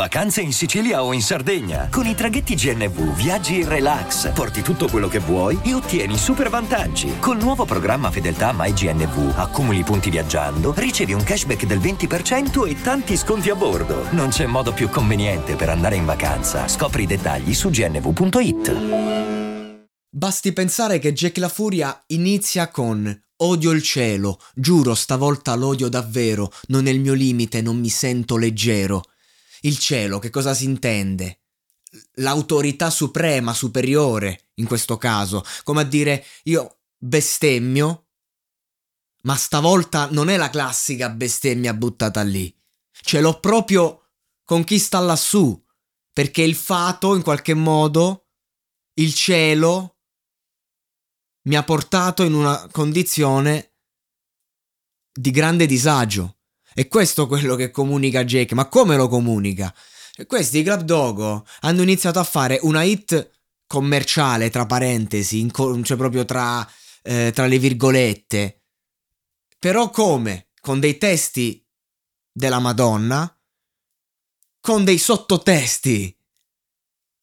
Vacanze in Sicilia o in Sardegna. Con i traghetti GNV viaggi in relax, porti tutto quello che vuoi e ottieni super vantaggi. Col nuovo programma Fedeltà MyGNV accumuli punti viaggiando, ricevi un cashback del 20% e tanti sconti a bordo. Non c'è modo più conveniente per andare in vacanza. Scopri i dettagli su gnv.it. Basti pensare che Jack la Furia inizia con Odio il cielo, giuro stavolta l'odio davvero, non è il mio limite, non mi sento leggero. Il cielo, che cosa si intende? L'autorità suprema, superiore, in questo caso, come a dire io bestemmio, ma stavolta non è la classica bestemmia buttata lì. Ce l'ho proprio con chi sta lassù, perché il fato, in qualche modo, il cielo, mi ha portato in una condizione di grande disagio. E questo è quello che comunica Jake. Ma come lo comunica? Questi Club Dogo hanno iniziato a fare una hit commerciale, tra parentesi, co- cioè proprio tra, eh, tra le virgolette. Però come? Con dei testi della Madonna, con dei sottotesti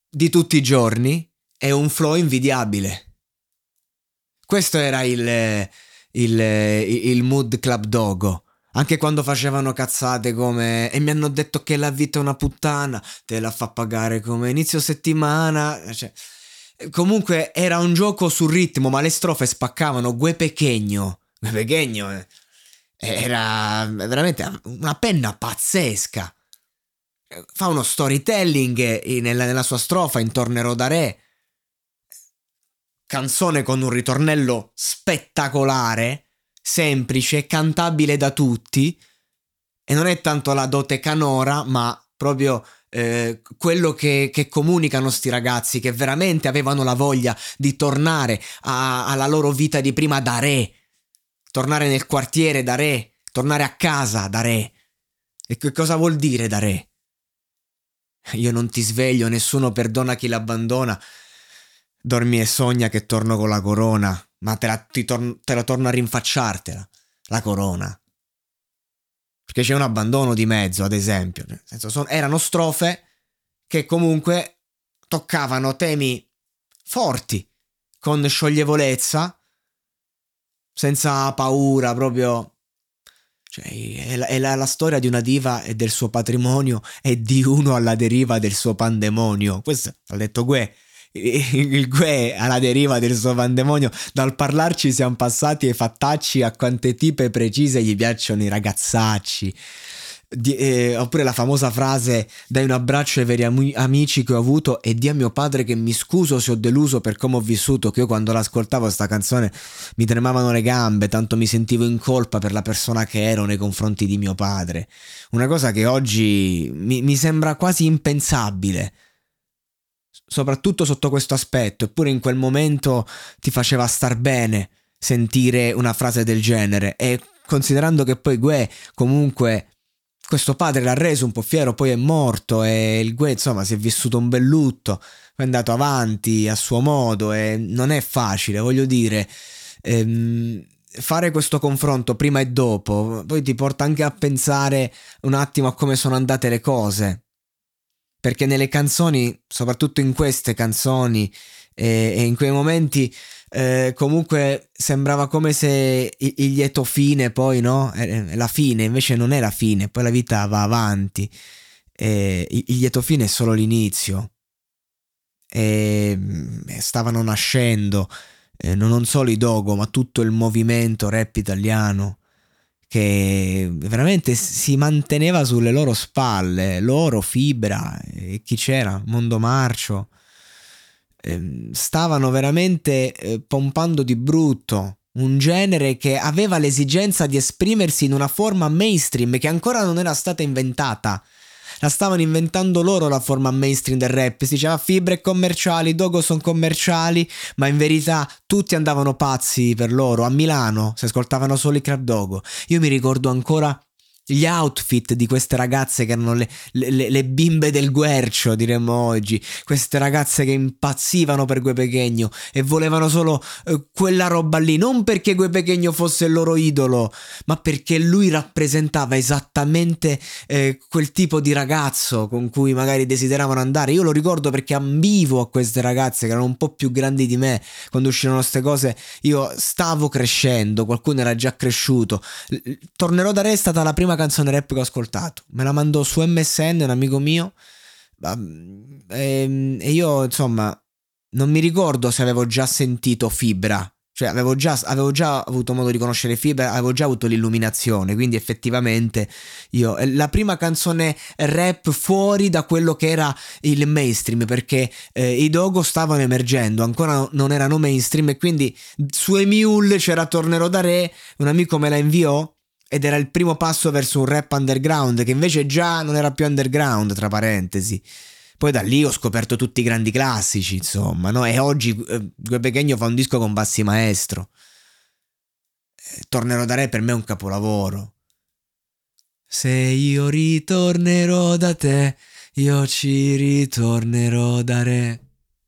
di tutti i giorni e un flow invidiabile. Questo era il, il, il mood club dogo. Anche quando facevano cazzate come e mi hanno detto che la vita è una puttana, te la fa pagare come inizio settimana. Cioè, comunque era un gioco sul ritmo, ma le strofe spaccavano. Gue Pechegno. Gue Pechegno eh, era veramente una penna pazzesca. Fa uno storytelling nella, nella sua strofa in Tornerò da Re canzone con un ritornello spettacolare, semplice, cantabile da tutti, e non è tanto la dote canora, ma proprio eh, quello che, che, comunicano sti ragazzi, che veramente avevano la voglia di tornare a, alla loro vita di prima da re, tornare nel quartiere da re, tornare a casa da re. E che cosa vuol dire da re? Io non ti sveglio, nessuno perdona chi l'abbandona, dormi e sogna che torno con la corona, ma te la, tor- te la torno a rinfacciartela, la corona. Perché c'è un abbandono di mezzo, ad esempio. Nel senso, son- erano strofe che comunque toccavano temi forti, con scioglievolezza, senza paura, proprio... Cioè, è, la, è la, la, storia di una diva e del suo patrimonio e di uno alla deriva del suo pandemonio. Questo ha detto Gue il Gue alla deriva del suo pandemonio. Dal parlarci siamo passati ai fattacci a quante tipe precise gli piacciono i ragazzacci. Di, eh, oppure la famosa frase dai un abbraccio ai veri am- amici che ho avuto e di a mio padre che mi scuso se ho deluso per come ho vissuto che io quando l'ascoltavo sta canzone mi tremavano le gambe tanto mi sentivo in colpa per la persona che ero nei confronti di mio padre una cosa che oggi mi, mi sembra quasi impensabile soprattutto sotto questo aspetto, eppure in quel momento ti faceva star bene sentire una frase del genere. E considerando che poi Gue comunque questo padre l'ha reso un po' fiero, poi è morto e il Gue insomma si è vissuto un bel lutto, è andato avanti a suo modo e non è facile, voglio dire, ehm, fare questo confronto prima e dopo poi ti porta anche a pensare un attimo a come sono andate le cose perché nelle canzoni, soprattutto in queste canzoni e, e in quei momenti, eh, comunque sembrava come se il, lieto fine poi, no? È la fine, invece non è la fine, poi la vita va avanti. E il, lieto fine è solo l'inizio. E stavano nascendo eh, non solo i Dogo, ma tutto il movimento rap italiano che veramente si manteneva sulle loro spalle, loro, Fibra, e chi c'era, Mondo Marcio, ehm, stavano veramente eh, pompando di brutto. Un genere che aveva l'esigenza di esprimersi in una forma mainstream che ancora non era stata inventata la stavano inventando loro la forma mainstream del rap. Si diceva fibre commerciali, dogo sono commerciali, ma in verità tutti andavano pazzi per loro. A Milano si ascoltavano solo i crab dogo. Io mi ricordo ancora gli outfit di queste ragazze che erano le, le, le, bimbe del guercio, diremmo oggi, queste ragazze che impazzivano per Gue e volevano solo eh, quella roba lì, non perché Gue fosse il loro idolo, ma perché lui rappresentava esattamente eh, quel tipo di ragazzo con cui magari desideravano andare. Io lo ricordo perché ambivo a queste ragazze che erano un po' più grandi di me quando uscirono queste cose. Io stavo crescendo, qualcuno era già cresciuto. Tornerò da re è stata la prima canzone rap che ho ascoltato. Me la mandò su MSN un amico mio. Ehm, e io, insomma, non mi ricordo se avevo già sentito Fibra. Cioè, avevo già, avevo già avuto modo di conoscere Fibra, avevo già avuto l'illuminazione. Quindi, effettivamente, io. La prima canzone rap fuori da quello che era il mainstream. Perché eh, i Dogo stavano emergendo, ancora non erano mainstream. E quindi su Emule c'era Tornerò da Re. Un amico me la inviò ed era il primo passo verso un rap underground che invece già non era più underground, tra parentesi. Poi da lì ho scoperto tutti i grandi classici, insomma, no? E oggi eh, Gue Pechegno fa un disco con Bassi Maestro. Eh, tornerò da re per me è un capolavoro. Se io ritornerò da te, io ci ritornerò da re.